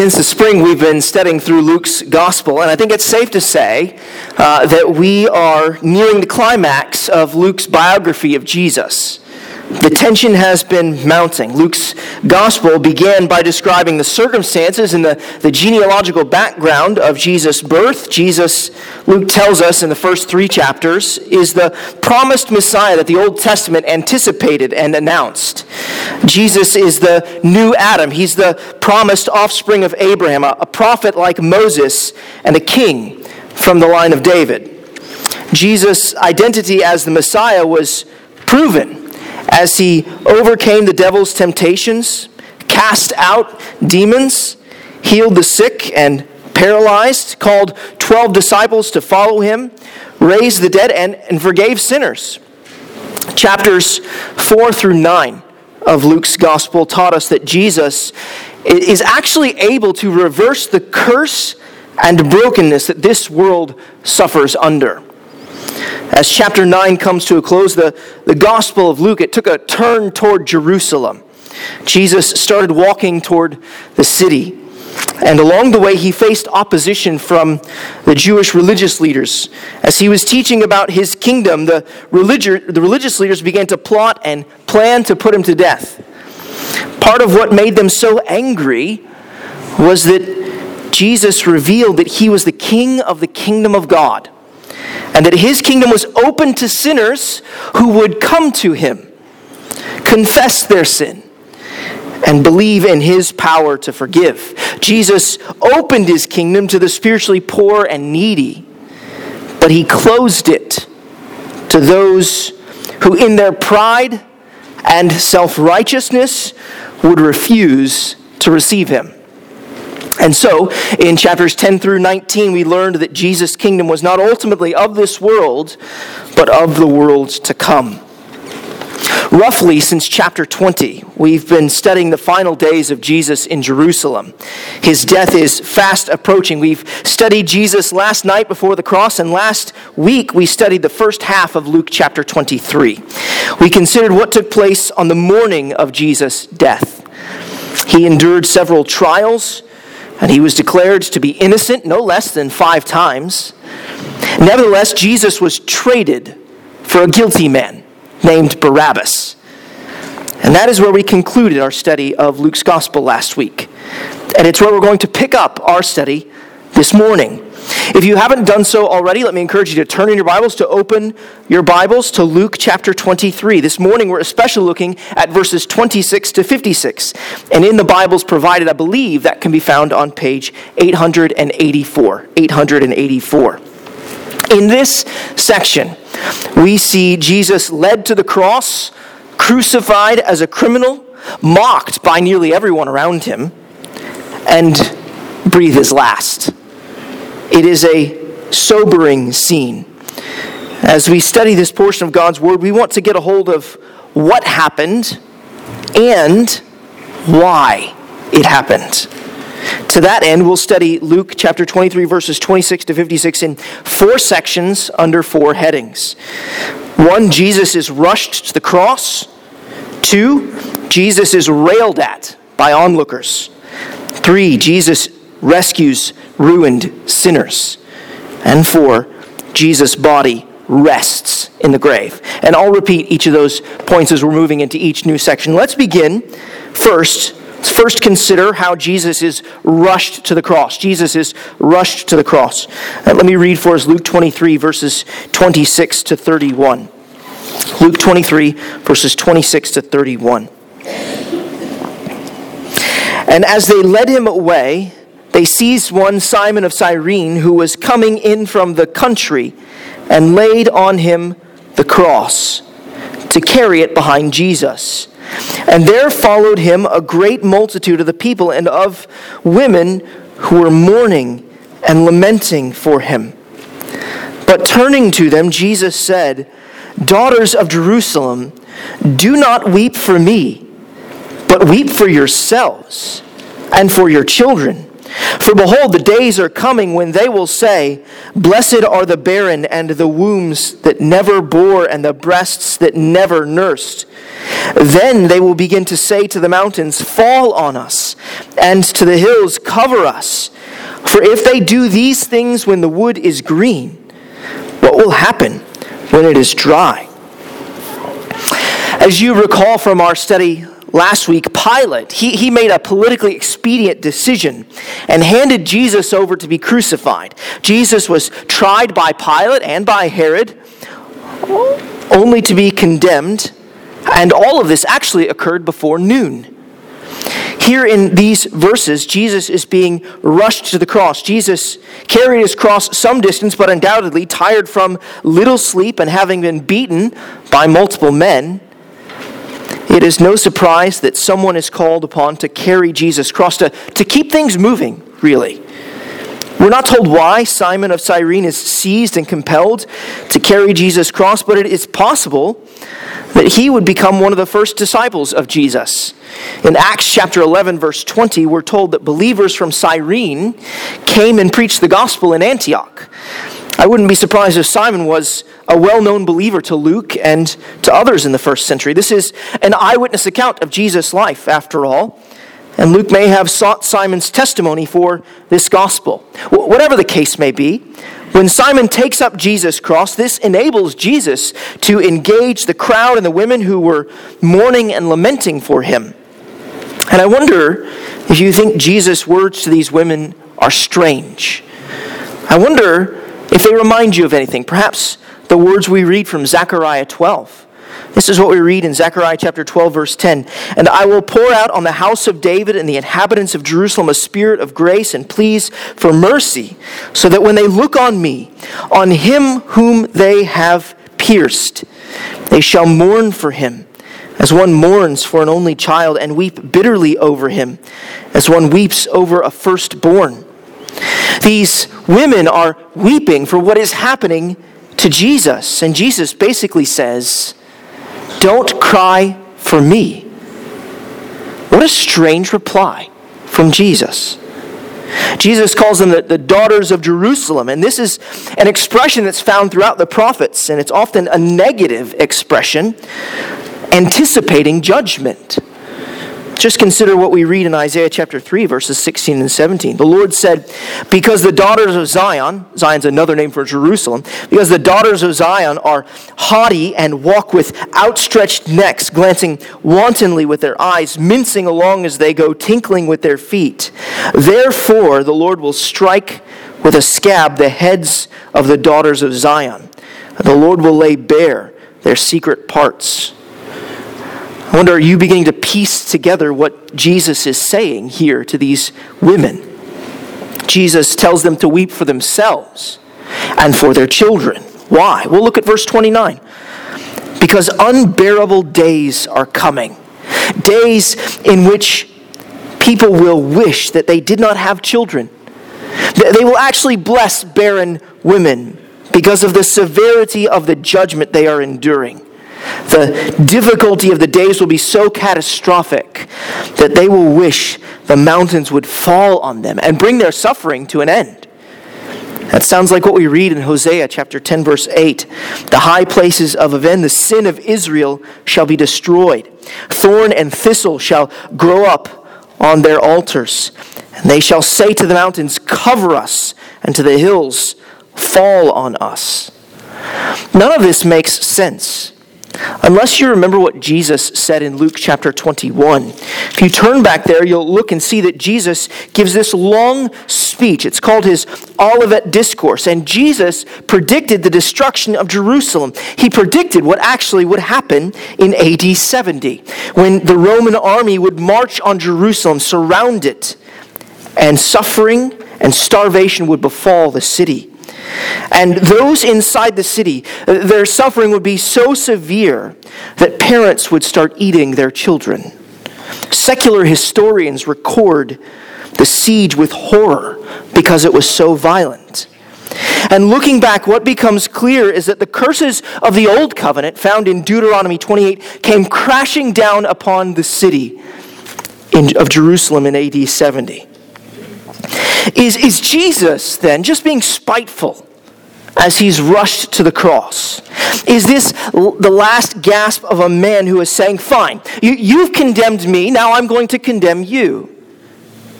Since the spring, we've been studying through Luke's gospel, and I think it's safe to say uh, that we are nearing the climax of Luke's biography of Jesus. The tension has been mounting. Luke's gospel began by describing the circumstances and the, the genealogical background of Jesus' birth. Jesus, Luke tells us in the first three chapters, is the promised Messiah that the Old Testament anticipated and announced. Jesus is the new Adam. He's the promised offspring of Abraham, a, a prophet like Moses, and a king from the line of David. Jesus' identity as the Messiah was proven as he overcame the devil's temptations, cast out demons, healed the sick and paralyzed, called 12 disciples to follow him, raised the dead, and, and forgave sinners. Chapters 4 through 9 of Luke's gospel taught us that Jesus is actually able to reverse the curse and brokenness that this world suffers under. As chapter 9 comes to a close, the, the Gospel of Luke, it took a turn toward Jerusalem. Jesus started walking toward the city. And along the way, he faced opposition from the Jewish religious leaders. As he was teaching about his kingdom, the, religi- the religious leaders began to plot and plan to put him to death. Part of what made them so angry was that Jesus revealed that he was the king of the kingdom of God and that his kingdom was open to sinners who would come to him, confess their sin, and believe in his power to forgive. Jesus opened his kingdom to the spiritually poor and needy, but he closed it to those who, in their pride and self righteousness, would refuse to receive him. And so, in chapters 10 through 19, we learned that Jesus' kingdom was not ultimately of this world, but of the world to come. Roughly since chapter 20, we've been studying the final days of Jesus in Jerusalem. His death is fast approaching. We've studied Jesus last night before the cross, and last week we studied the first half of Luke chapter 23. We considered what took place on the morning of Jesus' death. He endured several trials and he was declared to be innocent no less than five times. Nevertheless, Jesus was traded for a guilty man named Barabbas. And that is where we concluded our study of Luke's gospel last week. And it's where we're going to pick up our study this morning. If you haven't done so already, let me encourage you to turn in your Bibles to open your Bibles to Luke chapter 23. This morning, we're especially looking at verses 26 to 56. And in the Bibles provided, I believe that can be found on page 884. 884. In this section, we see Jesus led to the cross, crucified as a criminal, mocked by nearly everyone around him, and breathe his last. It is a sobering scene. As we study this portion of God's Word, we want to get a hold of what happened and why it happened. To that end, we'll study Luke chapter 23, verses 26 to 56 in four sections under four headings. One, Jesus is rushed to the cross. Two, Jesus is railed at by onlookers. Three, Jesus rescues ruined sinners. And four, Jesus' body rests in the grave. And I'll repeat each of those points as we're moving into each new section. Let's begin first. Let's first consider how Jesus is rushed to the cross. Jesus is rushed to the cross. Uh, let me read for us Luke 23, verses 26 to 31. Luke 23, verses 26 to 31. And as they led him away, they seized one Simon of Cyrene who was coming in from the country and laid on him the cross to carry it behind Jesus. And there followed him a great multitude of the people and of women who were mourning and lamenting for him. But turning to them, Jesus said, Daughters of Jerusalem, do not weep for me, but weep for yourselves and for your children. For behold, the days are coming when they will say, Blessed are the barren and the wombs that never bore and the breasts that never nursed. Then they will begin to say to the mountains, Fall on us, and to the hills, Cover us. For if they do these things when the wood is green, what will happen when it is dry? As you recall from our study last week, Pilate, he, he made a politically expedient decision and handed Jesus over to be crucified. Jesus was tried by Pilate and by Herod, only to be condemned, and all of this actually occurred before noon. Here in these verses, Jesus is being rushed to the cross. Jesus carried his cross some distance, but undoubtedly tired from little sleep and having been beaten by multiple men. It is no surprise that someone is called upon to carry Jesus' cross, to, to keep things moving, really. We're not told why Simon of Cyrene is seized and compelled to carry Jesus' cross, but it is possible that he would become one of the first disciples of Jesus. In Acts chapter 11, verse 20, we're told that believers from Cyrene came and preached the gospel in Antioch. I wouldn't be surprised if Simon was a well known believer to Luke and to others in the first century. This is an eyewitness account of Jesus' life, after all. And Luke may have sought Simon's testimony for this gospel. Whatever the case may be, when Simon takes up Jesus' cross, this enables Jesus to engage the crowd and the women who were mourning and lamenting for him. And I wonder if you think Jesus' words to these women are strange. I wonder if they remind you of anything, perhaps the words we read from Zechariah 12. This is what we read in Zechariah chapter 12, verse 10. And I will pour out on the house of David and the inhabitants of Jerusalem a spirit of grace and pleas for mercy, so that when they look on me, on him whom they have pierced, they shall mourn for him, as one mourns for an only child, and weep bitterly over him, as one weeps over a firstborn. These women are weeping for what is happening to Jesus. And Jesus basically says, Don't cry for me. What a strange reply from Jesus. Jesus calls them the, the, daughters of Jerusalem. And this is an expression that's found throughout the prophets, and it's often a negative expression anticipating judgment. Just consider what we read in Isaiah chapter 3, verses 16 and 17. The Lord said, Because the daughters of Zion, Zion's another name for Jerusalem, because the daughters of Zion are haughty and walk with outstretched necks, glancing wantonly with their eyes, mincing along as they go, tinkling with their feet. Therefore, the Lord will strike with a scab the heads of the daughters of Zion. The Lord will lay bare their secret parts. I wonder, are you beginning to piece together what Jesus is saying here to these women? Jesus tells them to weep for themselves and for their children. Why? Well, look at verse 29. Because unbearable days are coming, days in which people will wish that they did not have children. They will actually bless barren women because of the severity of the judgment they are enduring. The difficulty of the days will be so catastrophic that they will wish the mountains would fall on them and bring their suffering to an end. That sounds like what we read in Hosea chapter 10, verse 8. The high places of Aven, the sin of Israel, shall be destroyed. Thorn and thistle shall grow up on their altars. And they shall say to the mountains, Cover us, and to the hills, Fall on us. None of this makes sense. Unless you remember what Jesus said in Luke chapter 21. If you turn back there, you'll look and see that Jesus gives this long speech. It's called his Olivet Discourse. And Jesus predicted the destruction of Jerusalem. He predicted what actually would happen in AD 70 when the Roman army would march on Jerusalem, surround it, and suffering and starvation would befall the city. And those inside the city, uh, their suffering would be so severe that parents would start eating their children. Secular historians record the siege with horror because it was so violent. And looking back, what becomes clear is that the curses of the Old Covenant, found in Deuteronomy 28, came crashing down upon the city of Jerusalem in AD 70. Is, is Jesus then just being spiteful as he's rushed to the cross? Is this the last gasp of a man who is saying, Fine, you, you've condemned me, now I'm going to condemn you?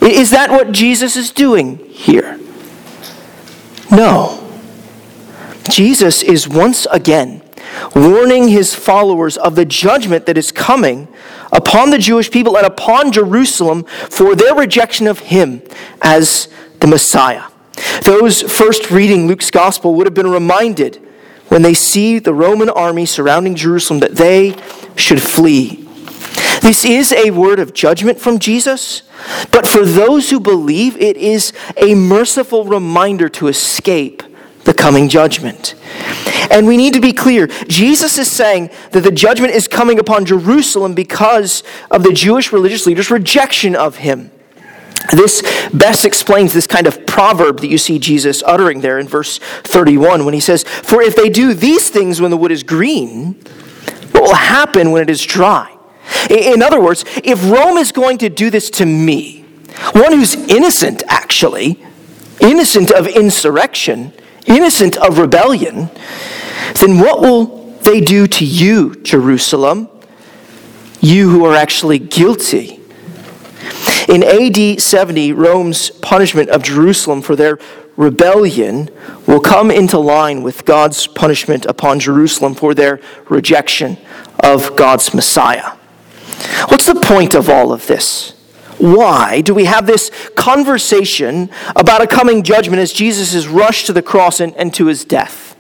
Is that what Jesus is doing here? No. Jesus is once again warning his followers of the judgment that is coming upon the Jewish people and upon Jerusalem for their rejection of him as the Messiah. Those first reading Luke's gospel would have been reminded when they see the Roman army surrounding Jerusalem that they should flee. This is a word of judgment from Jesus, but for those who believe, it is a merciful reminder to escape the coming judgment. And we need to be clear Jesus is saying that the judgment is coming upon Jerusalem because of the Jewish religious leaders' rejection of him. This best explains this kind of proverb that you see Jesus uttering there in verse 31 when he says, For if they do these things when the wood is green, what will happen when it is dry? In other words, if Rome is going to do this to me, one who's innocent actually, innocent of insurrection, innocent of rebellion, then what will they do to you, Jerusalem? You who are actually guilty. In AD 70, Rome's punishment of Jerusalem for their rebellion will come into line with God's punishment upon Jerusalem for their rejection of God's Messiah. What's the point of all of this? Why do we have this conversation about a coming judgment as Jesus is rushed to the cross and, and to his death?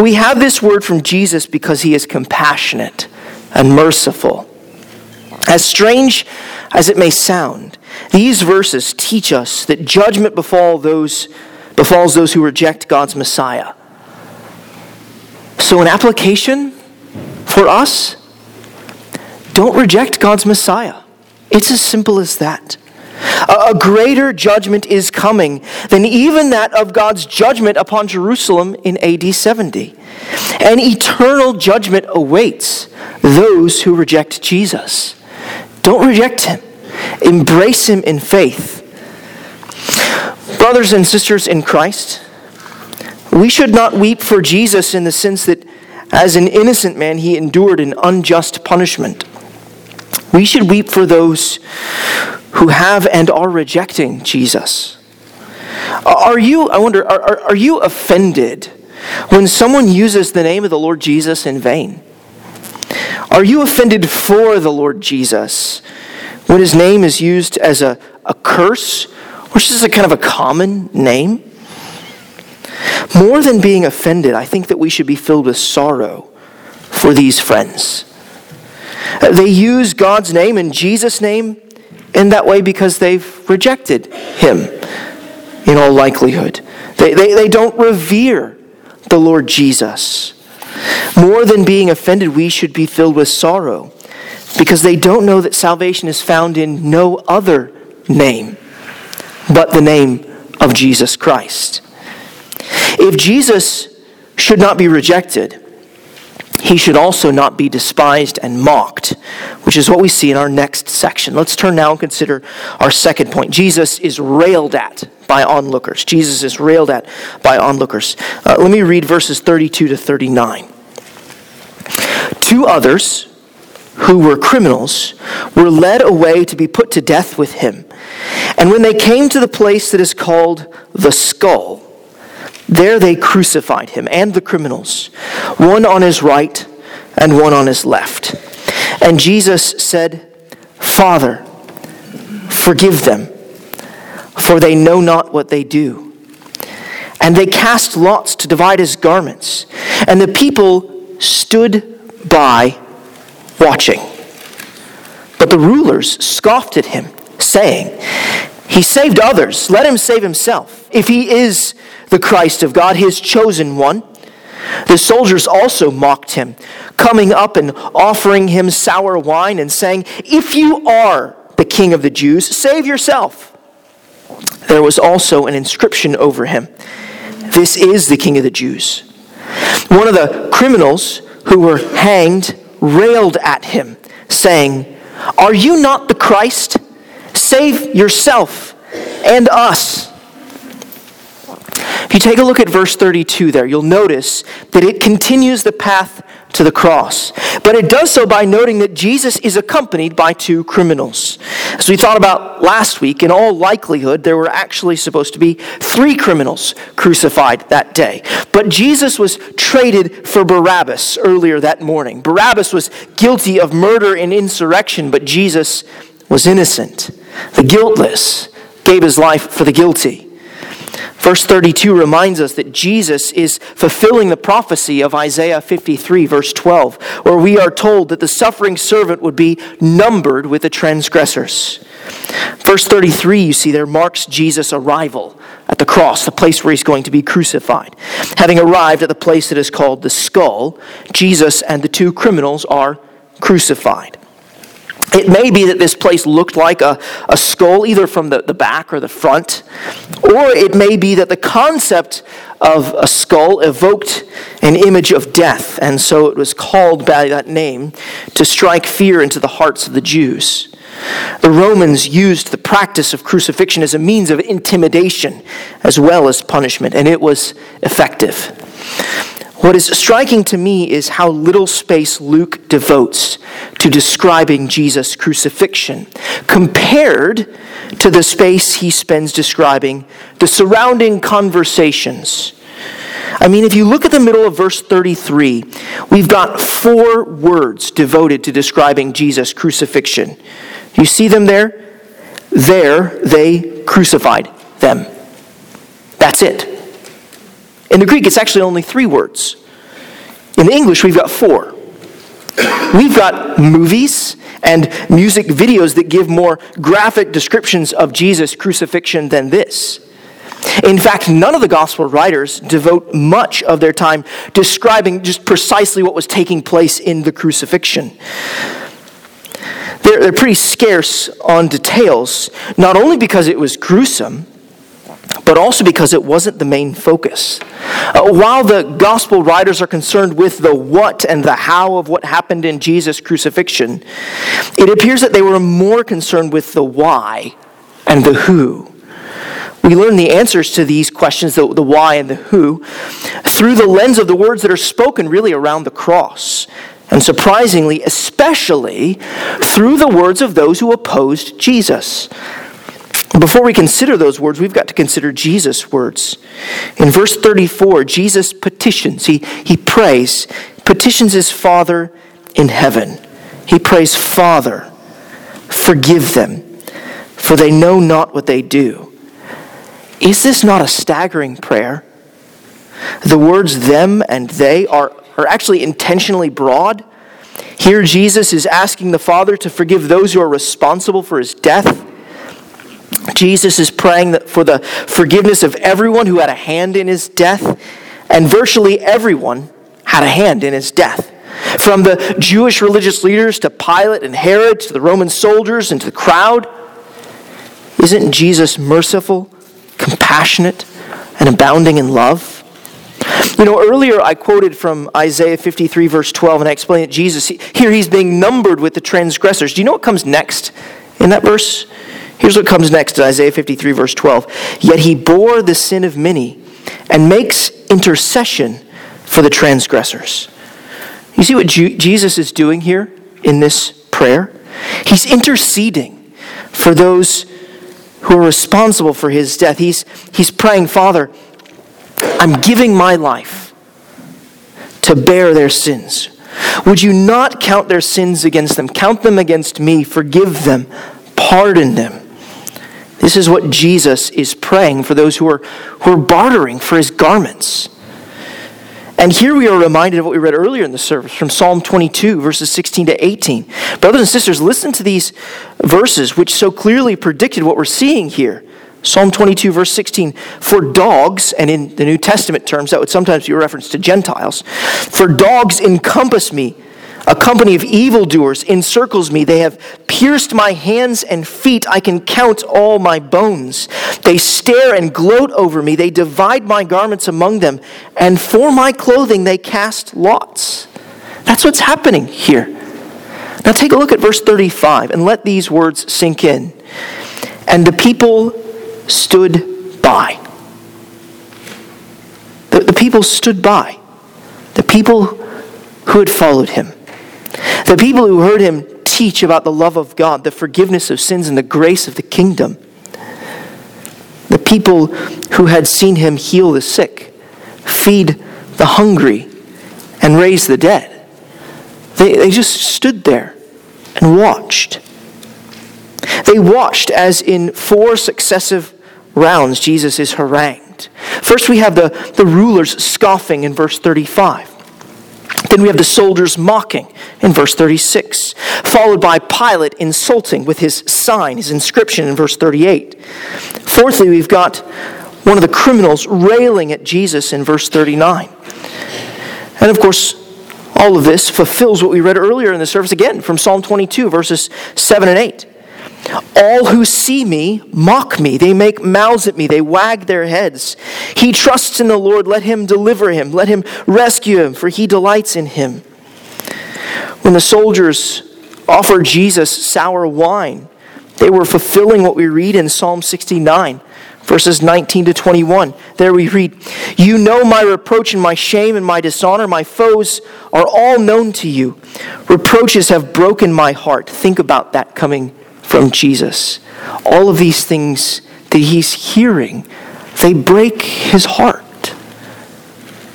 We have this word from Jesus because he is compassionate and merciful. As strange as it may sound, these verses teach us that judgment befall those, befalls those who reject God's Messiah. So, an application for us don't reject God's Messiah. It's as simple as that. A greater judgment is coming than even that of God's judgment upon Jerusalem in AD 70. An eternal judgment awaits those who reject Jesus. Don't reject him, embrace him in faith. Brothers and sisters in Christ, we should not weep for Jesus in the sense that as an innocent man, he endured an unjust punishment. We should weep for those who have and are rejecting Jesus. Are you, I wonder, are, are, you offended when someone uses the name of the Lord Jesus in vain? Are you offended for the Lord Jesus when his name is used as a, a curse, which is a kind of a common name? More than being offended, I think that we should be filled with sorrow for these friends. They use God's name and Jesus' name in that way because they've rejected him in all likelihood. They, they, they don't revere the Lord Jesus. More than being offended, we should be filled with sorrow because they don't know that salvation is found in no other name but the name of Jesus Christ. If Jesus should not be rejected, he should also not be despised and mocked, which is what we see in our next section. Let's turn now and consider our second point. Jesus is railed at by onlookers. Jesus is railed at by onlookers. Uh, let me read verses 32 to 39. Two others, who were criminals, were led away to be put to death with him. And when they came to the place that is called the skull, there they crucified him and the criminals, one on his right and one on his left. And Jesus said, Father, forgive them, for they know not what they do. And they cast lots to divide his garments. And the people stood by watching. But the rulers scoffed at him, saying, He saved others, let him save himself, if he is the Christ of God, his chosen one. The soldiers also mocked him, coming up and offering him sour wine and saying, If you are the king of the Jews, save yourself. There was also an inscription over him This is the king of the Jews. One of the criminals who were hanged railed at him, saying, Are you not the Christ? Save yourself and us. If you take a look at verse 32 there, you'll notice that it continues the path to the cross. But it does so by noting that Jesus is accompanied by two criminals. As we thought about last week, in all likelihood, there were actually supposed to be three criminals crucified that day. But Jesus was traded for Barabbas earlier that morning. Barabbas was guilty of murder and insurrection, but Jesus was innocent. The guiltless gave his life for the guilty. Verse 32 reminds us that Jesus is fulfilling the prophecy of Isaiah 53, verse 12, where we are told that the suffering servant would be numbered with the transgressors. Verse 33, you see there, marks Jesus' arrival at the cross, the place where he's going to be crucified. Having arrived at the place that is called the skull, Jesus and the two criminals are crucified. It may be that this place looked like a, a skull, either from the, the back or the front, or it may be that the concept of a skull evoked an image of death, and so it was called by that name to strike fear into the hearts of the Jews. The Romans used the practice of crucifixion as a means of intimidation as well as punishment, and it was effective. What is striking to me is how little space Luke devotes to describing Jesus' crucifixion compared to the space he spends describing the surrounding conversations. I mean, if you look at the middle of verse 33, we've got four words devoted to describing Jesus' crucifixion. You see them there? There they crucified them. That's it. In the Greek, it's actually only three words. In the English, we've got four. We've got movies and music videos that give more graphic descriptions of Jesus' crucifixion than this. In fact, none of the gospel writers devote much of their time describing just precisely what was taking place in the crucifixion. They're, they're pretty scarce on details, not only because it was gruesome, but also because it wasn't the main focus. Uh, while the gospel writers are concerned with the what and the how of what happened in Jesus' crucifixion, it appears that they were more concerned with the why and the who. We learn the answers to these questions, the, the why and the who, through the lens of the words that are spoken really around the cross. And surprisingly, especially through the words of those who opposed Jesus. Before we consider those words, we've got to consider Jesus' words. In verse 34, Jesus petitions, he, he prays, petitions his Father in heaven. He prays, Father, forgive them, for they know not what they do. Is this not a staggering prayer? The words them and they are, are actually intentionally broad. Here, Jesus is asking the Father to forgive those who are responsible for his death Jesus is praying for the forgiveness of everyone who had a hand in his death, and virtually everyone had a hand in his death. From the Jewish religious leaders to Pilate and Herod to the Roman soldiers and to the crowd. Isn't Jesus merciful, compassionate, and abounding in love? You know, earlier I quoted from Isaiah 53, verse 12, and I explained that Jesus, here he's being numbered with the transgressors. Do you know what comes next in that verse? Here's what comes next in Isaiah 53, verse 12. Yet he bore the sin of many and makes intercession for the transgressors. You see what Jesus is doing here in this prayer? He's interceding for those who are responsible for his death. He's, he's praying, Father, I'm giving my life to bear their sins. Would you not count their sins against them? Count them against me. Forgive them. Pardon them. This is what Jesus is praying for those who are, who are bartering for his garments. And here we are reminded of what we read earlier in the service from Psalm 22, verses 16 to 18. Brothers and sisters, listen to these verses which so clearly predicted what we're seeing here. Psalm 22, verse 16 For dogs, and in the New Testament terms, that would sometimes be a reference to Gentiles, for dogs encompass me a company of evildoers encircles me. They have pierced my hands and feet. I can count all my bones. They stare and gloat over me. They divide my garments among them. And for my clothing, they cast lots. That's what's happening here. Now take a look at verse 35 and let these words sink in. And the people stood by. The, the people stood by. The people who had followed him. The people who heard him teach about the love of God, the forgiveness of sins, and the grace of the kingdom. The people who had seen him heal the sick, feed the hungry, and raise the dead. They, they just stood there and watched. They watched as in four successive rounds Jesus is harangued. First, we have the, the rulers scoffing in verse 35. Then we have the soldiers mocking in verse 36, followed by Pilate insulting with his sign, his inscription in verse 38. Fourthly, we've got one of the criminals railing at Jesus in verse 39. And of course, all of this fulfills what we read earlier in the service again from Psalm 22, verses 7 and 8. All who see me mock me. They make mouths at me. They wag their heads. He trusts in the Lord. Let him deliver him. Let him rescue him, for he delights in him. When the soldiers offered Jesus sour wine, they were fulfilling what we read in Psalm 69 verses 19 to 21. There we read, You know my reproach and my shame and my dishonor. My foes are all known to you. Reproaches have broken my heart. Think about that coming from Jesus. All of these things that he's hearing, they break his heart.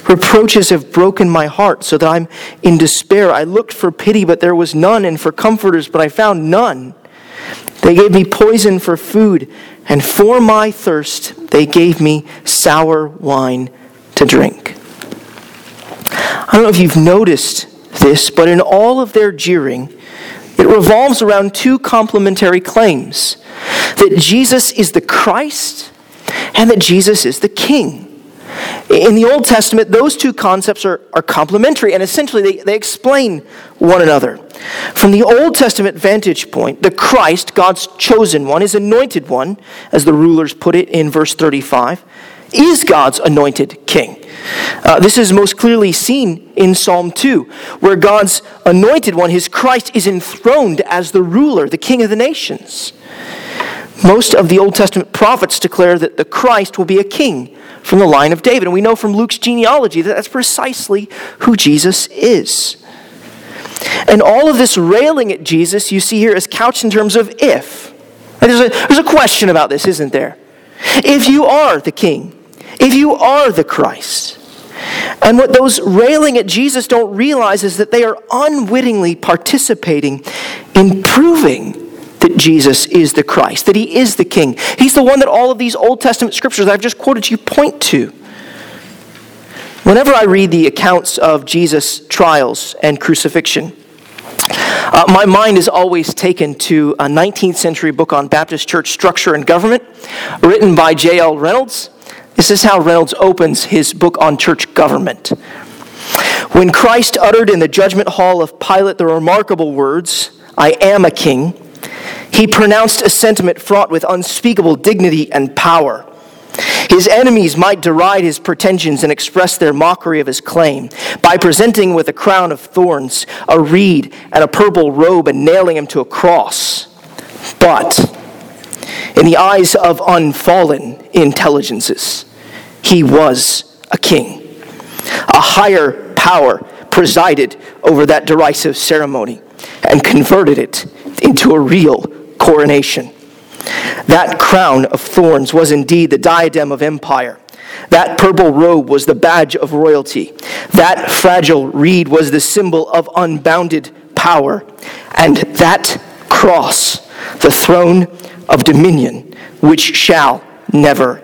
Reproaches have broken my heart so that I'm in despair. I looked for pity, but there was none, and for comforters, but I found none. They gave me poison for food and for my thirst they gave me sour wine to drink. I don't know if you've noticed this, but in all of their jeering, it revolves around two complementary claims that Jesus is the Christ and that Jesus is the King. In the Old Testament, those two concepts are, are complementary and essentially they, they explain one another. From the Old Testament vantage point, the Christ, God's chosen one, his anointed one, as the rulers put it in verse 35, is God's anointed king. Uh, this is most clearly seen in Psalm 2, where God's anointed one, his Christ, is enthroned as the ruler, the king of the nations. Most of the Old Testament prophets declare that the Christ will be a king from the line of David. And we know from Luke's genealogy that that's precisely who Jesus is. And all of this railing at Jesus you see here is couched in terms of if. There's a, there's a question about this, isn't there? If you are the king, if you are the Christ, and what those railing at Jesus don't realize is that they are unwittingly participating in proving that Jesus is the Christ, that he is the King. He's the one that all of these Old Testament scriptures I've just quoted to you point to. Whenever I read the accounts of Jesus' trials and crucifixion, uh, my mind is always taken to a 19th century book on Baptist church structure and government written by J.L. Reynolds. This is how Reynolds opens his book on church government. When Christ uttered in the judgment hall of Pilate the remarkable words, I am a king, he pronounced a sentiment fraught with unspeakable dignity and power. His enemies might deride his pretensions and express their mockery of his claim by presenting with a crown of thorns, a reed, and a purple robe and nailing him to a cross. But in the eyes of unfallen intelligences, he was a king. A higher power presided over that derisive ceremony and converted it into a real coronation. That crown of thorns was indeed the diadem of empire. That purple robe was the badge of royalty. That fragile reed was the symbol of unbounded power. And that cross, the throne of dominion, which shall never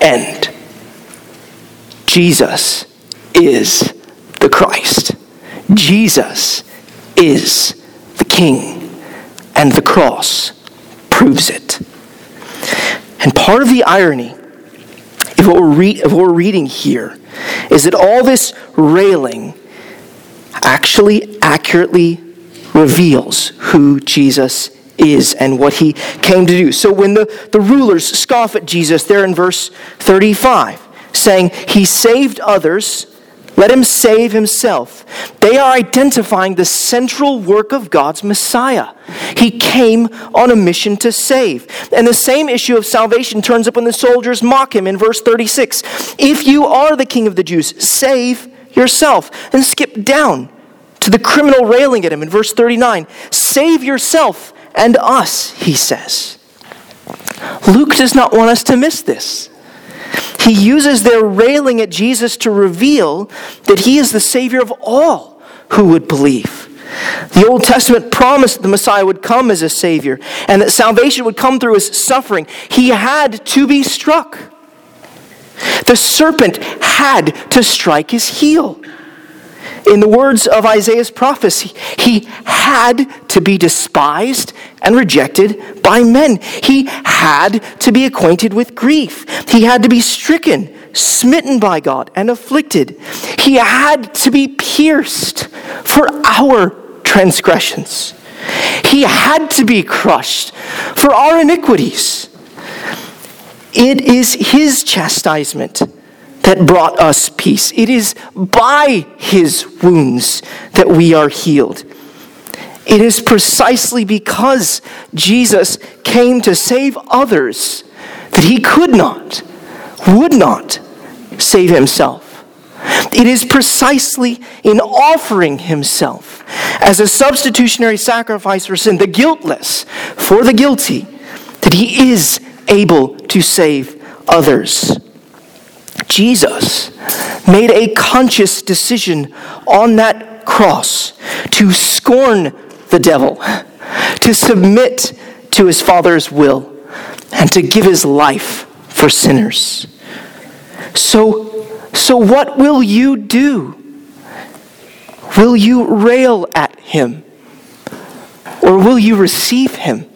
end. Jesus is the Christ. Jesus is the King. And the cross proves it. And part of the irony of what, we're re- of what we're reading here is that all this railing actually accurately reveals who Jesus is and what he came to do. So when the, the rulers scoff at Jesus, there in verse 35, saying, He saved others, Let him save himself. They are identifying the central work of God's Messiah. He came on a mission to save. And the same issue of salvation turns up when the soldiers mock him in verse 36. If you are the king of the Jews, save yourself. And skip down to the criminal railing at him in verse 39. Save yourself and us, he says. Luke does not want us to miss this. He uses their railing at Jesus to reveal that he is the Savior of all who would believe. The Old Testament promised the Messiah would come as a Savior and that salvation would come through his suffering. He had to be struck. The serpent had to strike his heel. In the words of Isaiah's prophecy, he had to be despised and rejected by men. He had to be acquainted with grief. He had to be stricken, smitten by God, and afflicted. He had to be pierced for our transgressions. He had to be crushed for our iniquities. It is his chastisement that brought us peace. It is by his wounds that we are healed. It is precisely because Jesus came to save others that he could not, would not save himself. It is precisely in offering himself as a substitutionary sacrifice for sin, the guiltless for the guilty, that he is able to save others. Jesus made a conscious decision on that cross to scorn the devil, to submit to his Father's will, and to give his life for sinners. So, so what will you do? Will you rail at him? Or will you receive him?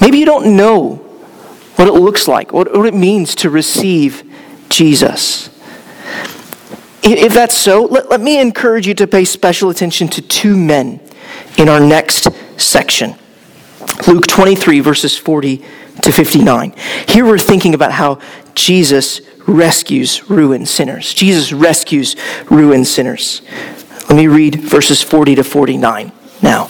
Maybe you don't know what it looks like, what, what it means to receive Jesus. If that's so, let, let me encourage you to pay special attention to two men in our next section Luke 23, verses 40 to 59. Here we're thinking about how Jesus rescues ruined sinners. Jesus rescues ruined sinners. Let me read verses 40 to 49 now.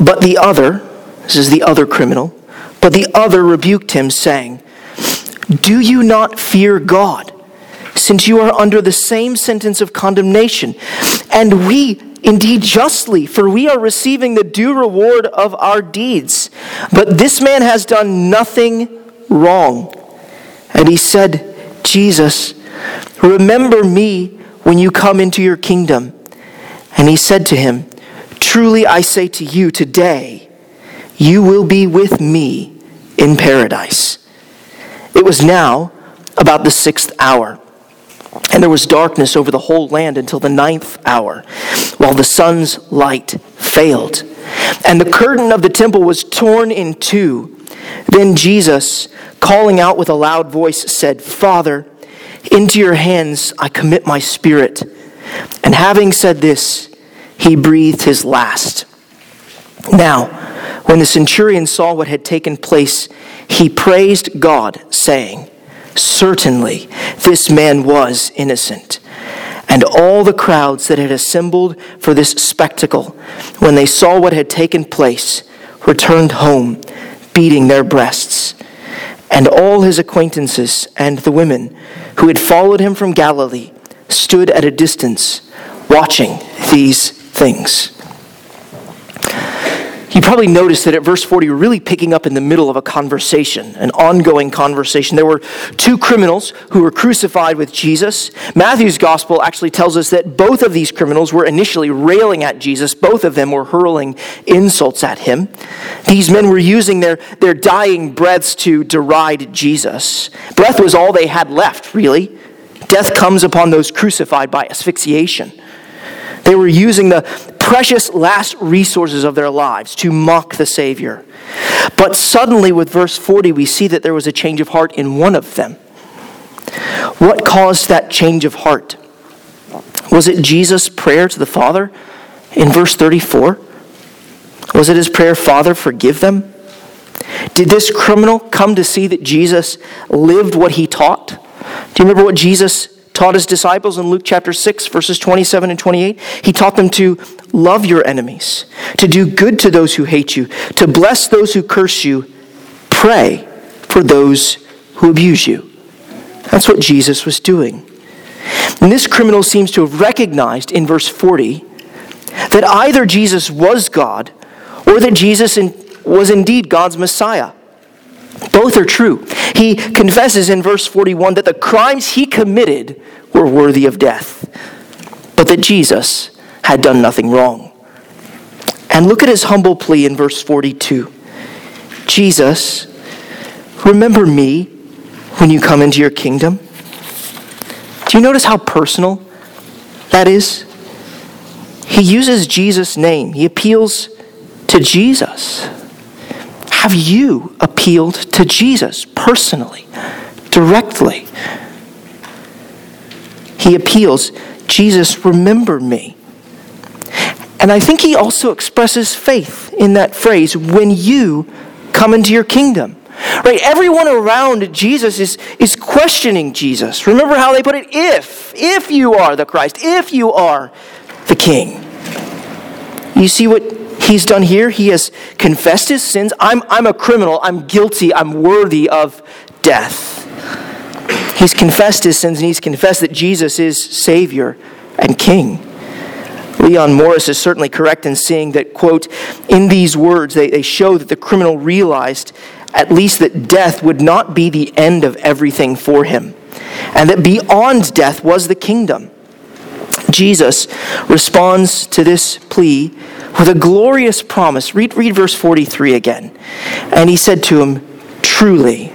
But the other, this is the other criminal. But the other rebuked him, saying, Do you not fear God, since you are under the same sentence of condemnation? And we indeed justly, for we are receiving the due reward of our deeds. But this man has done nothing wrong. And he said, Jesus, remember me when you come into your kingdom. And he said to him, Truly I say to you, today, you will be with me in paradise. It was now about the sixth hour, and there was darkness over the whole land until the ninth hour, while the sun's light failed. And the curtain of the temple was torn in two. Then Jesus, calling out with a loud voice, said, Father, into your hands I commit my spirit. And having said this, he breathed his last. Now, when the centurion saw what had taken place, he praised God, saying, Certainly this man was innocent. And all the crowds that had assembled for this spectacle, when they saw what had taken place, returned home, beating their breasts. And all his acquaintances and the women who had followed him from Galilee stood at a distance, watching these things. You probably noticed that at verse 40, we're really picking up in the middle of a conversation, an ongoing conversation. There were two criminals who were crucified with Jesus. Matthew's gospel actually tells us that both of these criminals were initially railing at Jesus. Both of them were hurling insults at him. These men were using their, their dying breaths to deride Jesus. Breath was all they had left, really. Death comes upon those crucified by asphyxiation. They were using the precious last resources of their lives to mock the Savior. But suddenly, with verse 40, we see that there was a change of heart in one of them. What caused that change of heart? Was it Jesus' prayer to the Father in verse 34? Was it his prayer, Father, forgive them? Did this criminal come to see that Jesus lived what he taught? Do you remember what Jesus taught his disciples in Luke chapter 6, verses 27 and 28? He taught them to love your enemies, to do good to those who hate you, to bless those who curse you, pray for those who abuse you. That's what Jesus was doing. And this criminal seems to have recognized in verse 40 that either Jesus was God or that Jesus was indeed God's Messiah. Both are true. He confesses in verse 41 that the crimes he committed were worthy of death, but that Jesus had done nothing wrong. And look at his humble plea in verse 42 Jesus, remember me when you come into your kingdom. Do you notice how personal that is? He uses Jesus' name, he appeals to Jesus. Have you appealed to Jesus personally, directly? He appeals, Jesus, remember me. And I think he also expresses faith in that phrase when you come into your kingdom. Right? Everyone around Jesus is, is questioning Jesus. Remember how they put it? If, if you are the Christ, if you are the King. You see what he's done here? He has confessed his sins. I'm, I'm a criminal. I'm guilty. I'm worthy of death. He's confessed his sins and he's confessed that Jesus is Savior and King. Leon Morris is certainly correct in saying that, quote, in these words, they, they show that the criminal realized at least that death would not be the end of everything for him, and that beyond death was the kingdom. Jesus responds to this plea with a glorious promise. Read, read verse 43 again. And he said to him, Truly,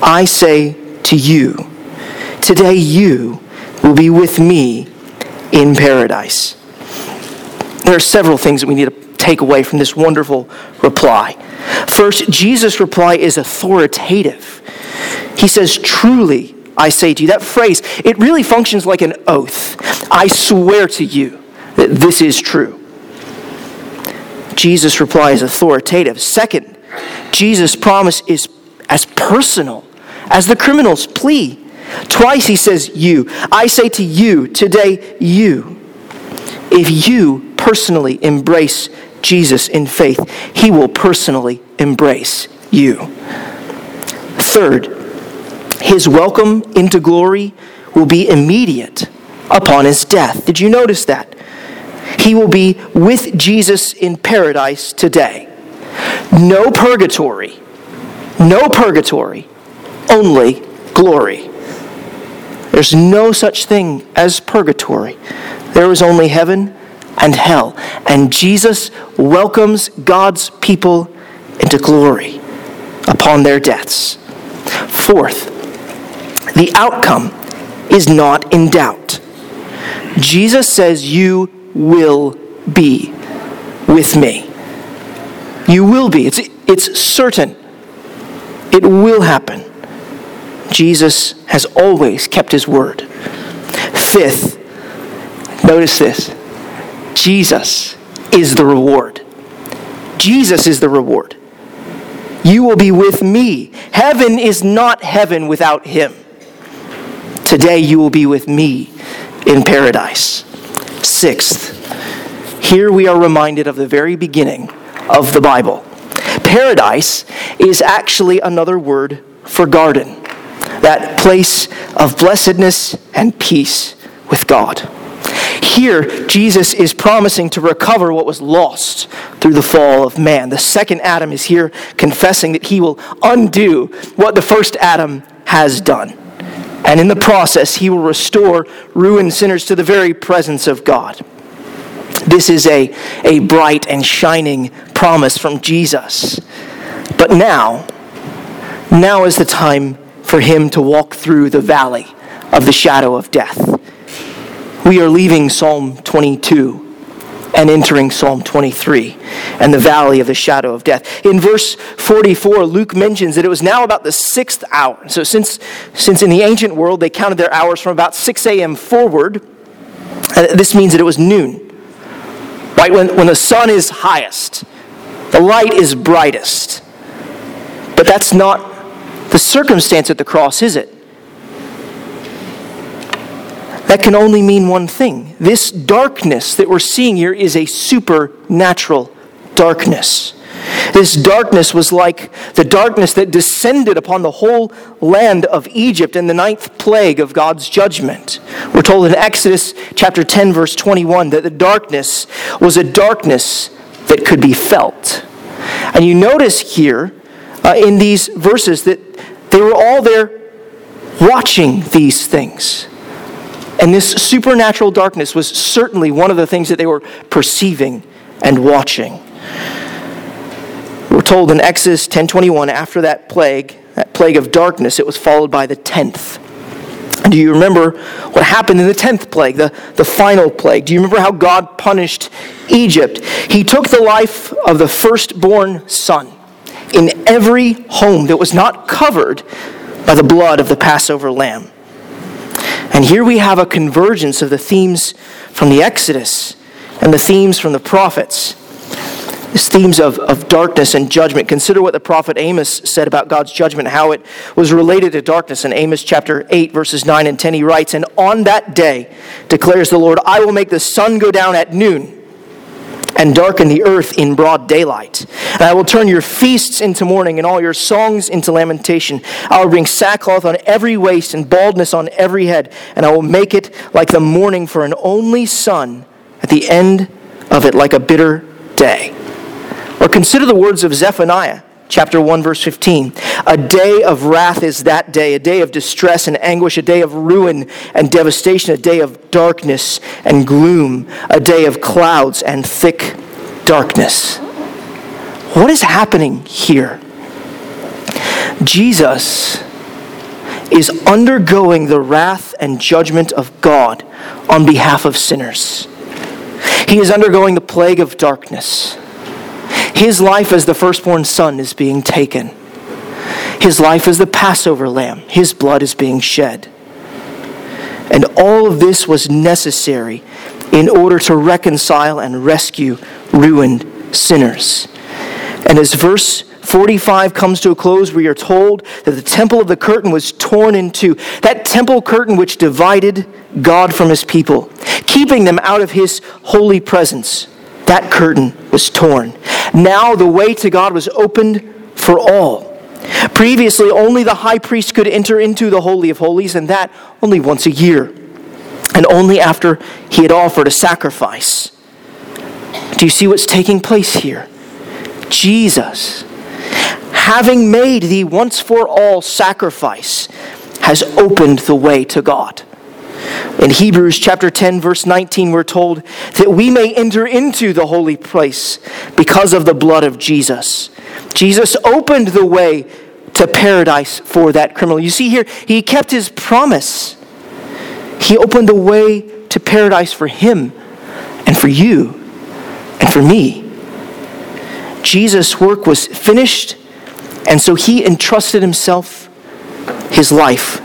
I say to you, today you will be with me in paradise. There are several things that we need to take away from this wonderful reply. First, Jesus' reply is authoritative. He says, Truly, I say to you. That phrase, it really functions like an oath. I swear to you that this is true. Jesus' reply is authoritative. Second, Jesus' promise is as personal as the criminal's plea. Twice he says, You. I say to you, today, you. If you personally embrace Jesus in faith, he will personally embrace you. Third, his welcome into glory will be immediate upon his death. Did you notice that? He will be with Jesus in paradise today. No purgatory, no purgatory, only glory. There's no such thing as purgatory. There is only heaven and hell. And Jesus welcomes God's people into glory upon their deaths. Fourth, the outcome is not in doubt. Jesus says, You will be with me. You will be. It's, it's certain. It will happen. Jesus has always kept his word. Fifth, notice this Jesus is the reward. Jesus is the reward. You will be with me. Heaven is not heaven without him. Today you will be with me in paradise. Sixth, here we are reminded of the very beginning of the Bible. Paradise is actually another word for garden, that place of blessedness and peace with God. Here, Jesus is promising to recover what was lost through the fall of man. The second Adam is here confessing that he will undo what the first Adam has done. And in the process, he will restore ruined sinners to the very presence of God. This is a, a bright and shining promise from Jesus. But now, now is the time for him to walk through the valley of the shadow of death we are leaving Psalm 22 and entering Psalm 23 and the valley of the shadow of death. In verse 44, Luke mentions that it was now about the sixth hour. So, since, since in the ancient world they counted their hours from about 6 a.m. forward, uh, this means that it was noon, right? When, when the sun is highest, the light is brightest. But that's not the circumstance at the cross, is it? That can only mean one thing. This darkness that we're seeing here is a supernatural darkness. This darkness was like the darkness that descended upon the whole land of Egypt in the ninth plague of God's judgment. We're told in Exodus chapter 10, verse 21, that the darkness was a darkness that could be felt. And you notice here uh, in these verses that they were all there watching these things. And this supernatural darkness was certainly one of the things that they were perceiving and watching. We're told in Exodus 10:21 after that plague, that plague of darkness, it was followed by the 10th. Do you remember what happened in the 10th plague, the, the final plague? Do you remember how God punished Egypt? He took the life of the firstborn son in every home that was not covered by the blood of the Passover lamb. And here we have a convergence of the themes from the Exodus and the themes from the prophets. These themes of, of darkness and judgment. Consider what the prophet Amos said about God's judgment, how it was related to darkness. In Amos chapter 8, verses 9 and 10, he writes, And on that day, declares the Lord, I will make the sun go down at noon and darken the earth in broad daylight. And I will turn your feasts into mourning and all your songs into lamentation. I will bring sackcloth on every waist and baldness on every head, and I will make it like the mourning for an only son at the end of it, like a bitter day. Or consider the words of Zephaniah chapter 1 verse 15 a day of wrath is that day a day of distress and anguish a day of ruin and devastation a day of darkness and gloom a day of clouds and thick darkness. What is happening here? Jesus is undergoing the wrath and judgment of god on behalf of sinners. He is undergoing the plague of darkness his life as the firstborn son is being taken. His life as the Passover lamb, his blood is being shed. And all of this was necessary in order to reconcile and rescue ruined sinners. And as verse 45 comes to a close, we are told that the temple of the curtain was torn in two. That temple curtain which divided God from his people, keeping them out of his holy presence. That curtain was torn. Now the way to God was opened for all. Previously, only the high priest could enter into the Holy of Holies, and that only once a year, and only after he had offered a sacrifice. Do you see what's taking place here? Jesus, having made the once for all sacrifice, has opened the way to God. In Hebrews chapter 10, verse 19, we're told that we may enter into the holy place because of the blood of Jesus. Jesus opened the way to paradise for that criminal. You see here, he kept his promise. He opened the way to paradise for him and for you and for me. Jesus' work was finished, and so he entrusted himself, his life,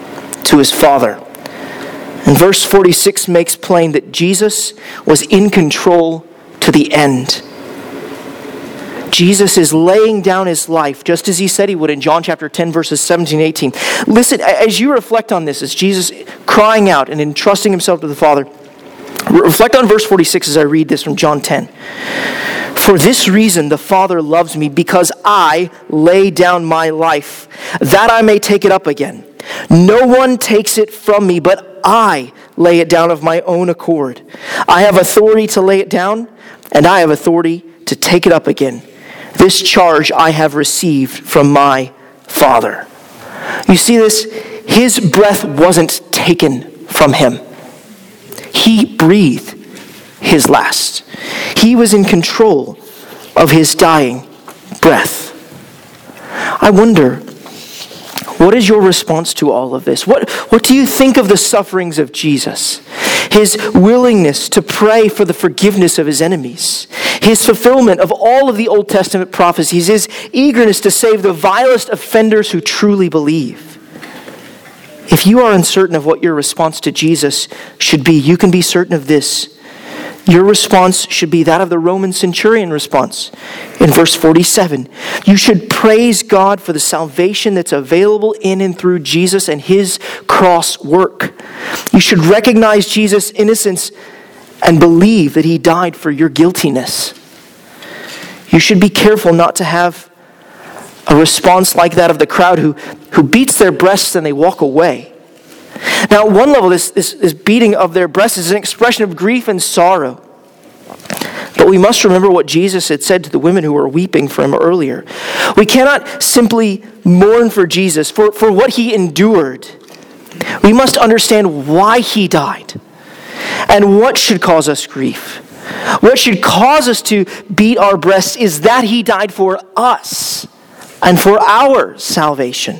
to his Father. And verse 46 makes plain that Jesus was in control to the end. Jesus is laying down his life just as he said he would in John chapter 10, verses 17 and 18. Listen, as you reflect on this, as Jesus crying out and entrusting himself to the Father, reflect on verse 46 as I read this from John 10. For this reason the Father loves me, because I lay down my life, that I may take it up again. No one takes it from me, but I lay it down of my own accord. I have authority to lay it down, and I have authority to take it up again. This charge I have received from my Father. You see this? His breath wasn't taken from him, he breathed his last. He was in control of his dying breath. I wonder what is your response to all of this? What, what do you think of the sufferings of Jesus? His willingness to pray for the forgiveness of his enemies, his fulfillment of all of the Old Testament prophecies, his eagerness to save the vilest offenders who truly believe. If you are uncertain of what your response to Jesus should be, you can be certain of this. Your response should be that of the Roman centurion response in verse 47. You should praise God for the salvation that's available in and through Jesus and his cross work. You should recognize Jesus' innocence and believe that he died for your guiltiness. You should be careful not to have a response like that of the crowd who, who beats their breasts and they walk away. Now, at one level, this, this, this beating of their breasts is an expression of grief and sorrow. But we must remember what Jesus had said to the women who were weeping for him earlier. We cannot simply mourn for Jesus, for, for what he endured. We must understand why he died and what should cause us grief. What should cause us to beat our breasts is that he died for us and for our salvation.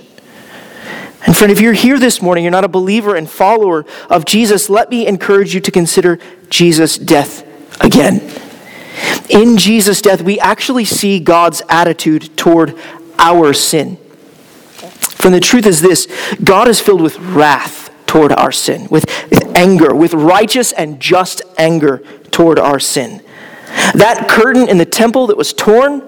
And friend, if you're here this morning, you're not a believer and follower of Jesus, let me encourage you to consider Jesus' death again. In Jesus' death, we actually see God's attitude toward our sin. For the truth is this God is filled with wrath toward our sin, with, with anger, with righteous and just anger toward our sin. That curtain in the temple that was torn,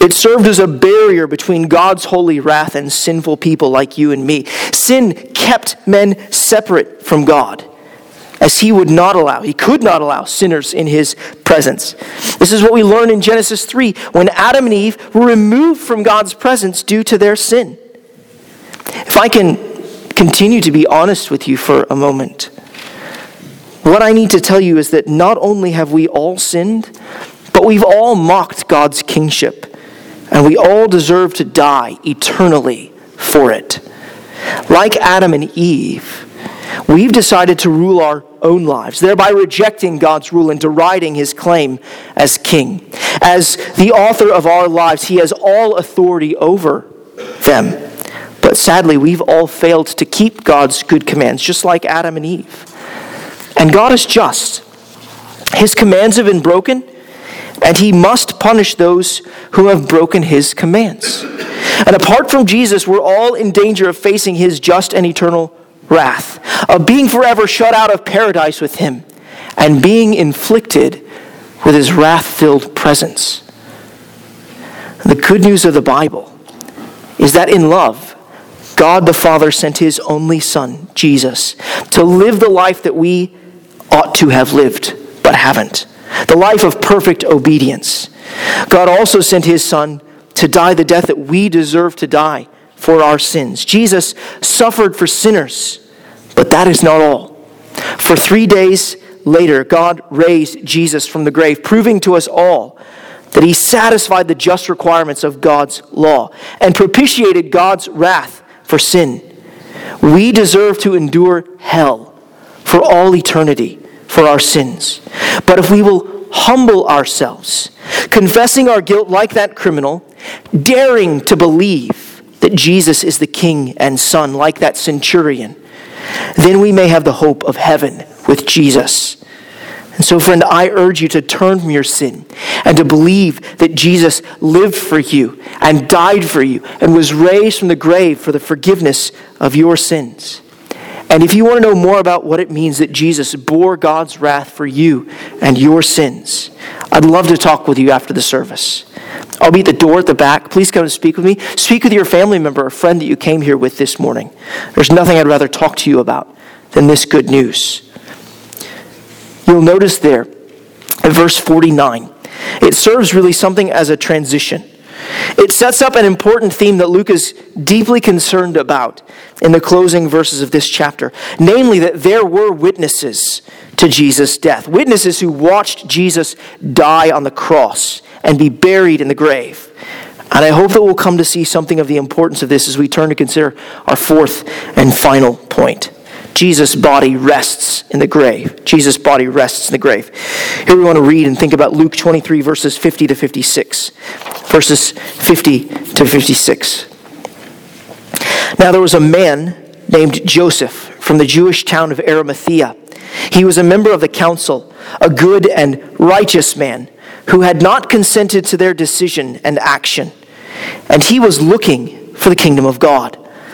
it served as a barrier between God's holy wrath and sinful people like you and me. Sin kept men separate from God, as he would not allow, he could not allow sinners in his presence. This is what we learn in Genesis 3 when Adam and Eve were removed from God's presence due to their sin. If I can continue to be honest with you for a moment, what I need to tell you is that not only have we all sinned, but we've all mocked God's kingship, and we all deserve to die eternally for it. Like Adam and Eve, we've decided to rule our own lives, thereby rejecting God's rule and deriding his claim as king. As the author of our lives, he has all authority over them. But sadly, we've all failed to keep God's good commands, just like Adam and Eve. And God is just. His commands have been broken, and he must punish those who have broken his commands. And apart from Jesus, we're all in danger of facing his just and eternal wrath, of being forever shut out of paradise with him, and being inflicted with his wrath filled presence. The good news of the Bible is that in love, God the Father sent his only Son, Jesus, to live the life that we ought to have lived, but haven't the life of perfect obedience. God also sent his Son to die the death that we deserve to die for our sins. Jesus suffered for sinners, but that is not all. For three days later, God raised Jesus from the grave, proving to us all that he satisfied the just requirements of God's law and propitiated God's wrath for sin. We deserve to endure hell for all eternity for our sins. But if we will humble ourselves, confessing our guilt like that criminal, daring to believe that Jesus is the King and Son like that centurion, then we may have the hope of heaven with Jesus. And so, friend, I urge you to turn from your sin and to believe that Jesus lived for you and died for you and was raised from the grave for the forgiveness of your sins. And if you want to know more about what it means that Jesus bore God's wrath for you and your sins, I'd love to talk with you after the service. I'll be at the door at the back. Please come and speak with me. Speak with your family member or friend that you came here with this morning. There's nothing I'd rather talk to you about than this good news. You'll notice there at verse 49, it serves really something as a transition. It sets up an important theme that Luke is deeply concerned about in the closing verses of this chapter namely, that there were witnesses to Jesus' death, witnesses who watched Jesus die on the cross and be buried in the grave. And I hope that we'll come to see something of the importance of this as we turn to consider our fourth and final point. Jesus' body rests in the grave. Jesus' body rests in the grave. Here we want to read and think about Luke 23, verses 50 to 56. Verses 50 to 56. Now there was a man named Joseph from the Jewish town of Arimathea. He was a member of the council, a good and righteous man who had not consented to their decision and action. And he was looking for the kingdom of God.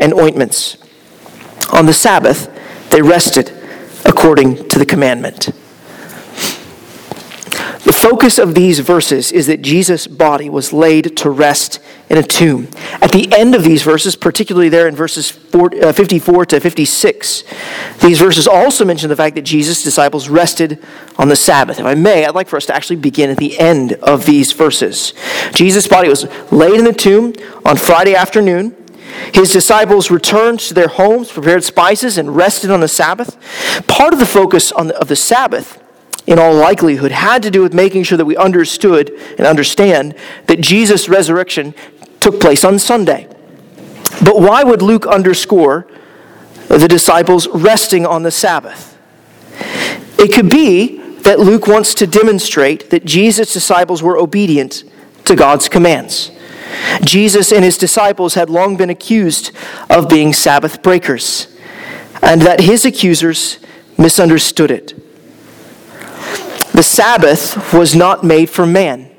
and ointments. On the Sabbath, they rested according to the commandment. The focus of these verses is that Jesus' body was laid to rest in a tomb. At the end of these verses, particularly there in verses uh, 54 to 56, these verses also mention the fact that Jesus' disciples rested on the Sabbath. If I may, I'd like for us to actually begin at the end of these verses. Jesus' body was laid in the tomb on Friday afternoon. His disciples returned to their homes, prepared spices, and rested on the Sabbath. Part of the focus the, of the Sabbath in all likelihood, had to do with making sure that we understood and understand that Jesus' resurrection took place on Sunday. But why would Luke underscore the disciples resting on the Sabbath? It could be that Luke wants to demonstrate that Jesus' disciples were obedient to God's commands. Jesus and his disciples had long been accused of being Sabbath breakers, and that his accusers misunderstood it. The Sabbath was not made for man,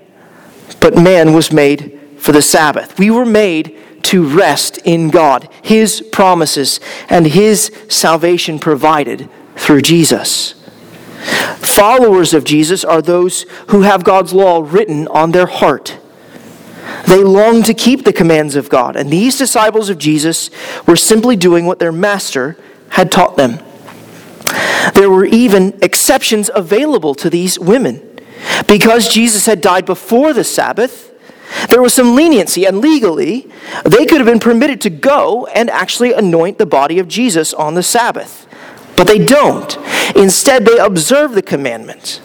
but man was made for the Sabbath. We were made to rest in God, His promises, and His salvation provided through Jesus. Followers of Jesus are those who have God's law written on their heart. They longed to keep the commands of God, and these disciples of Jesus were simply doing what their master had taught them. There were even exceptions available to these women. Because Jesus had died before the Sabbath, there was some leniency, and legally, they could have been permitted to go and actually anoint the body of Jesus on the Sabbath. But they don't. Instead, they observe the commandment,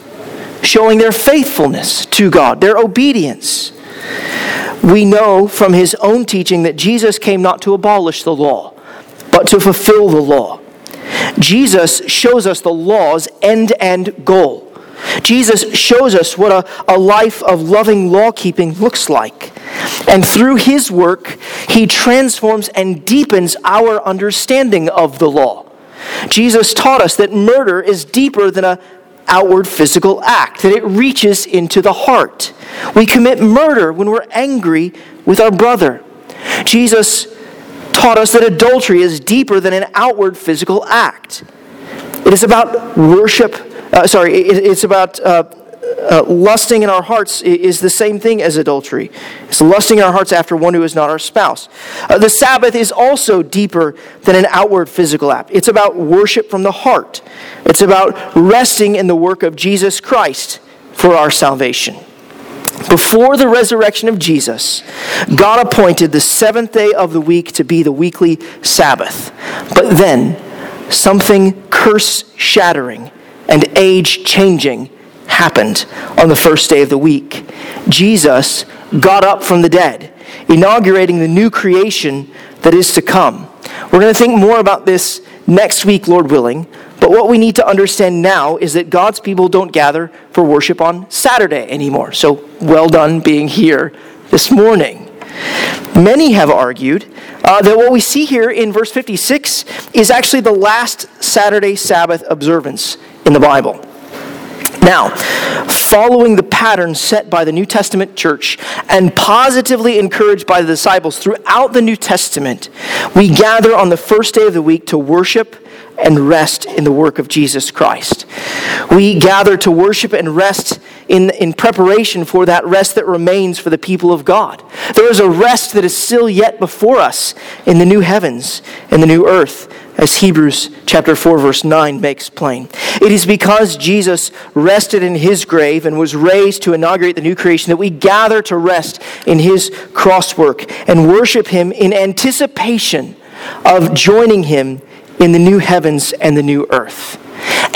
showing their faithfulness to God, their obedience. We know from his own teaching that Jesus came not to abolish the law, but to fulfill the law. Jesus shows us the law's end and goal. Jesus shows us what a, a life of loving law keeping looks like. And through his work, he transforms and deepens our understanding of the law. Jesus taught us that murder is deeper than an outward physical act, that it reaches into the heart. We commit murder when we're angry with our brother. Jesus taught us that adultery is deeper than an outward physical act. It is about worship, uh, sorry, it, it's about uh, uh, lusting in our hearts is the same thing as adultery. It's lusting in our hearts after one who is not our spouse. Uh, the Sabbath is also deeper than an outward physical act. It's about worship from the heart. It's about resting in the work of Jesus Christ for our salvation. Before the resurrection of Jesus, God appointed the seventh day of the week to be the weekly Sabbath. But then, something curse shattering and age changing happened on the first day of the week. Jesus got up from the dead, inaugurating the new creation that is to come. We're going to think more about this next week, Lord willing. But what we need to understand now is that God's people don't gather for worship on Saturday anymore. So well done being here this morning. Many have argued uh, that what we see here in verse 56 is actually the last Saturday Sabbath observance in the Bible. Now, following the pattern set by the New Testament church and positively encouraged by the disciples throughout the New Testament, we gather on the first day of the week to worship and rest in the work of Jesus Christ. We gather to worship and rest in, in preparation for that rest that remains for the people of God. There is a rest that is still yet before us in the new heavens and the new earth, as Hebrews chapter 4 verse 9 makes plain. It is because Jesus rested in his grave and was raised to inaugurate the new creation that we gather to rest in his cross work and worship him in anticipation of joining him in the new heavens and the new earth.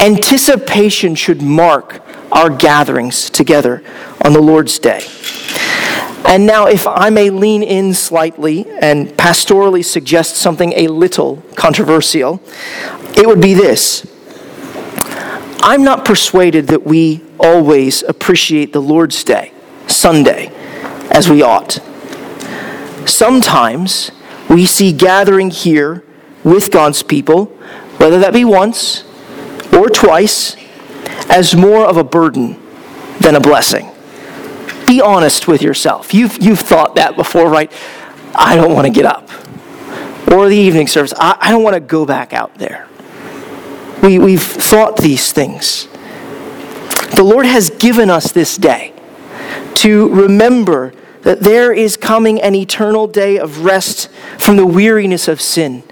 Anticipation should mark our gatherings together on the Lord's day. And now, if I may lean in slightly and pastorally suggest something a little controversial, it would be this I'm not persuaded that we always appreciate the Lord's Day, Sunday, as we ought. Sometimes we see gathering here with God's people, whether that be once or twice, as more of a burden than a blessing. Be honest with yourself. You've, you've thought that before, right? I don't want to get up. Or the evening service, I, I don't want to go back out there. We, we've thought these things. The Lord has given us this day to remember that there is coming an eternal day of rest from the weariness of sin,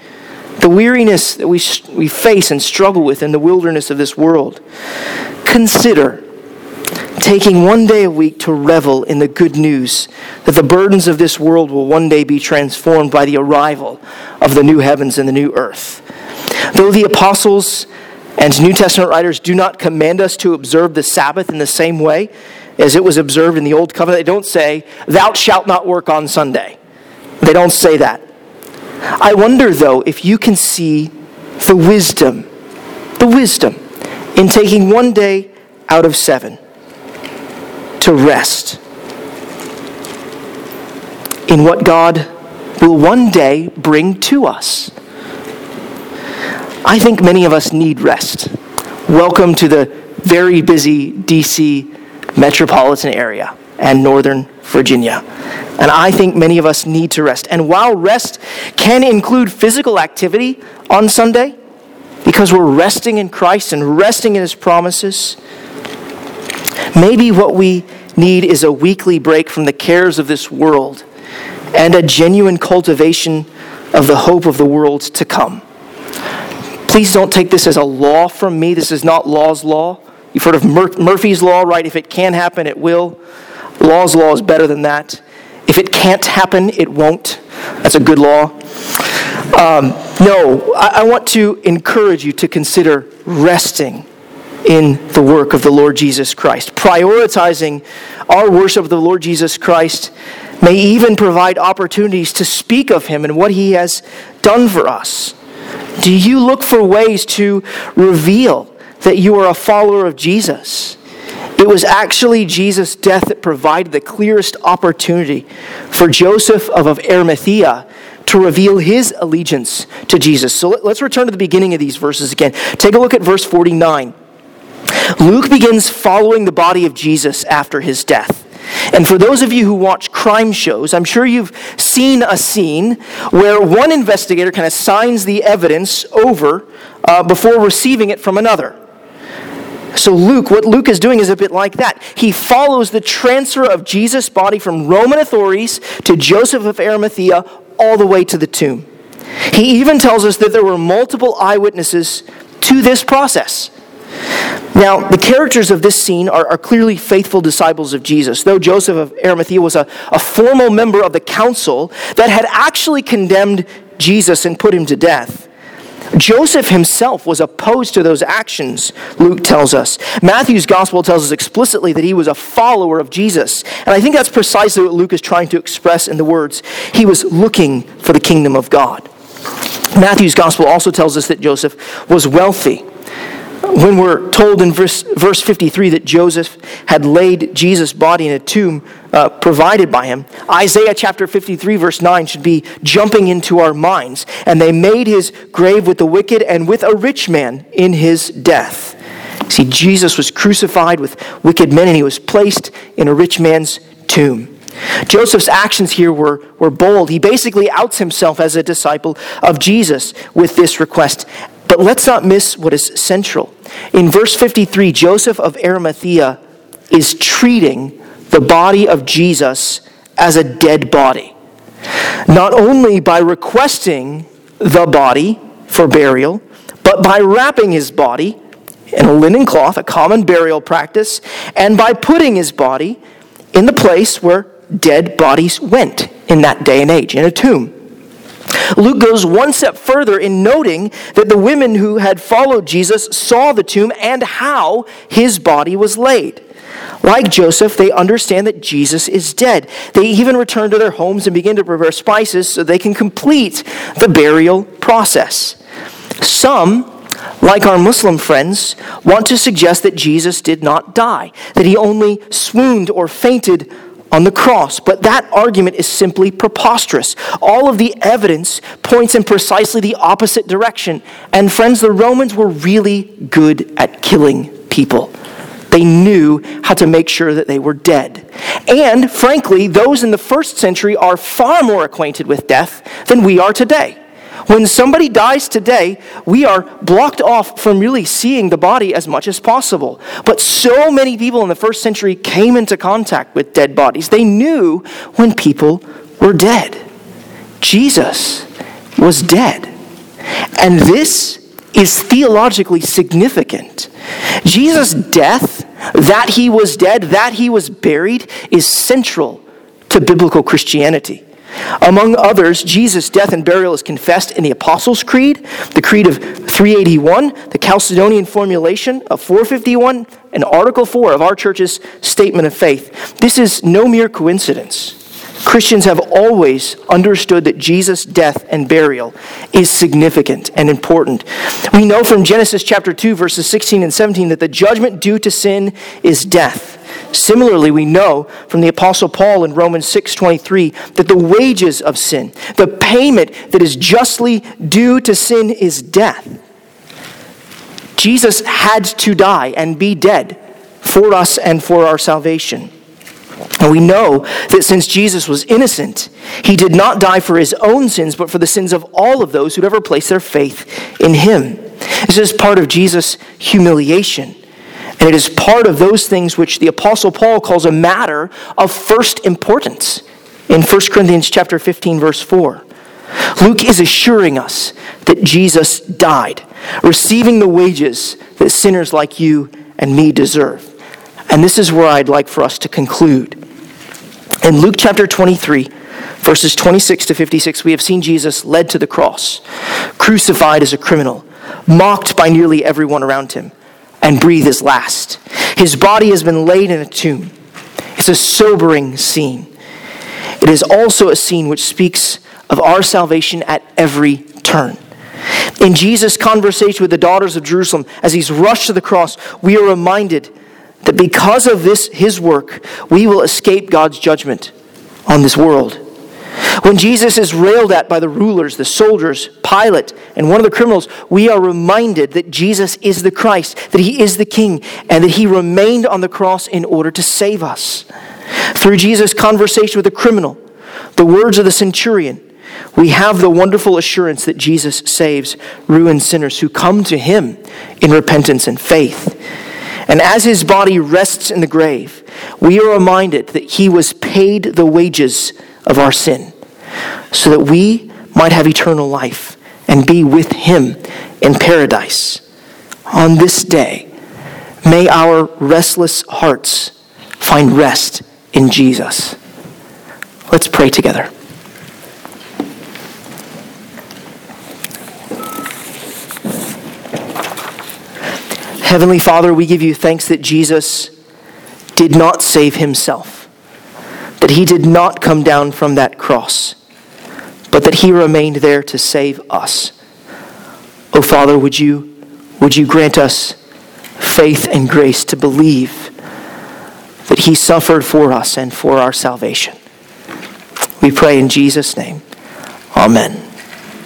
the weariness that we, we face and struggle with in the wilderness of this world. Consider taking one day a week to revel in the good news that the burdens of this world will one day be transformed by the arrival of the new heavens and the new earth. Though the apostles and New Testament writers do not command us to observe the Sabbath in the same way as it was observed in the Old Covenant. They don't say, Thou shalt not work on Sunday. They don't say that. I wonder, though, if you can see the wisdom, the wisdom in taking one day out of seven to rest in what God will one day bring to us. I think many of us need rest. Welcome to the very busy DC metropolitan area and Northern Virginia. And I think many of us need to rest. And while rest can include physical activity on Sunday, because we're resting in Christ and resting in His promises, maybe what we need is a weekly break from the cares of this world and a genuine cultivation of the hope of the world to come. Please don't take this as a law from me. This is not law's law. You've heard of Mur- Murphy's Law, right? If it can happen, it will. Law's law is better than that. If it can't happen, it won't. That's a good law. Um, no, I, I want to encourage you to consider resting in the work of the Lord Jesus Christ. Prioritizing our worship of the Lord Jesus Christ may even provide opportunities to speak of Him and what He has done for us. Do you look for ways to reveal that you are a follower of Jesus. It was actually Jesus' death that provided the clearest opportunity for Joseph of Arimathea to reveal his allegiance to Jesus. So let's return to the beginning of these verses again. Take a look at verse 49. Luke begins following the body of Jesus after his death. And for those of you who watch crime shows, I'm sure you've seen a scene where one investigator kind of signs the evidence over uh, before receiving it from another. So, Luke, what Luke is doing is a bit like that. He follows the transfer of Jesus' body from Roman authorities to Joseph of Arimathea all the way to the tomb. He even tells us that there were multiple eyewitnesses to this process. Now, the characters of this scene are, are, clearly faithful disciples of Jesus, though Joseph of Arimathea was a, a formal member of the council that had actually condemned Jesus and put him to death. Joseph himself was opposed to those actions, Luke tells us. Matthew's gospel tells us explicitly that he was a follower of Jesus. And I think that's precisely what Luke is trying to express in the words. He was looking for the kingdom of God. Matthew's gospel also tells us that Joseph was wealthy when we're told in verse, verse 53 that Joseph had laid Jesus' body in a tomb uh, provided by him, Isaiah chapter 53, verse 9, should be jumping into our minds. And they made his grave with the wicked and with a rich man in his death. See, Jesus was crucified with wicked men and he was placed in a rich man's tomb. Joseph's actions here were, were bold. He basically outs himself as a disciple of Jesus with this request. But let's not miss what is central. In verse 53, Joseph of Arimathea is treating the body of Jesus as a dead body. Not only by requesting the body for burial, but by wrapping his body in a linen cloth, a common burial practice, and by putting his body in the place where dead bodies went in that day and age, in a tomb. Luke goes one step further in noting that the women who had followed Jesus saw the tomb and how his body was laid. Like Joseph, they understand that Jesus is dead. They even return to their homes and begin to prepare spices so they can complete the burial process. Some, like our Muslim friends, want to suggest that Jesus did not die, that he only swooned or fainted on the cross. But that argument is simply preposterous. All of the evidence points in precisely the opposite direction. And friends, the Romans were really good at killing people. They knew how to make sure that they were dead. And frankly, those in the first century are far more acquainted with death than we are today. When somebody dies today, we are blocked off from really seeing the body as much as possible. But so many people in the first century came into contact with dead bodies. They knew when people were dead. Jesus was dead. And this is theologically significant. Jesus' death, that he was dead, that he was buried, is central to biblical Christianity. Among others, Jesus' death and burial is confessed in the Apostles' Creed, the Creed of 381, the Chalcedonian formulation of 451, and Article 4 of our church's Statement of Faith. This is no mere coincidence. Christians have always understood that Jesus' death and burial is significant and important. We know from Genesis chapter 2, verses 16 and 17, that the judgment due to sin is death. Similarly, we know from the apostle Paul in Romans 6:23 that the wages of sin, the payment that is justly due to sin is death. Jesus had to die and be dead for us and for our salvation. And we know that since Jesus was innocent, he did not die for his own sins, but for the sins of all of those who'd ever placed their faith in him. This is part of Jesus' humiliation. And it is part of those things which the apostle Paul calls a matter of first importance in 1 Corinthians chapter 15 verse 4. Luke is assuring us that Jesus died, receiving the wages that sinners like you and me deserve. And this is where I'd like for us to conclude. In Luke chapter 23, verses 26 to 56, we have seen Jesus led to the cross, crucified as a criminal, mocked by nearly everyone around him and breathe his last. His body has been laid in a tomb. It's a sobering scene. It is also a scene which speaks of our salvation at every turn. In Jesus' conversation with the daughters of Jerusalem, as he's rushed to the cross, we are reminded that because of this, his work, we will escape God's judgment on this world. When Jesus is railed at by the rulers, the soldiers, Pilate, and one of the criminals, we are reminded that Jesus is the Christ, that he is the King, and that he remained on the cross in order to save us. Through Jesus' conversation with the criminal, the words of the centurion, we have the wonderful assurance that Jesus saves ruined sinners who come to him in repentance and faith. And as his body rests in the grave, we are reminded that he was paid the wages of our sin so that we might have eternal life and be with him in paradise. On this day, may our restless hearts find rest in Jesus. Let's pray together. Heavenly Father, we give you thanks that Jesus did not save himself, that he did not come down from that cross, but that he remained there to save us. Oh Father, would you, would you grant us faith and grace to believe that he suffered for us and for our salvation? We pray in Jesus' name. Amen.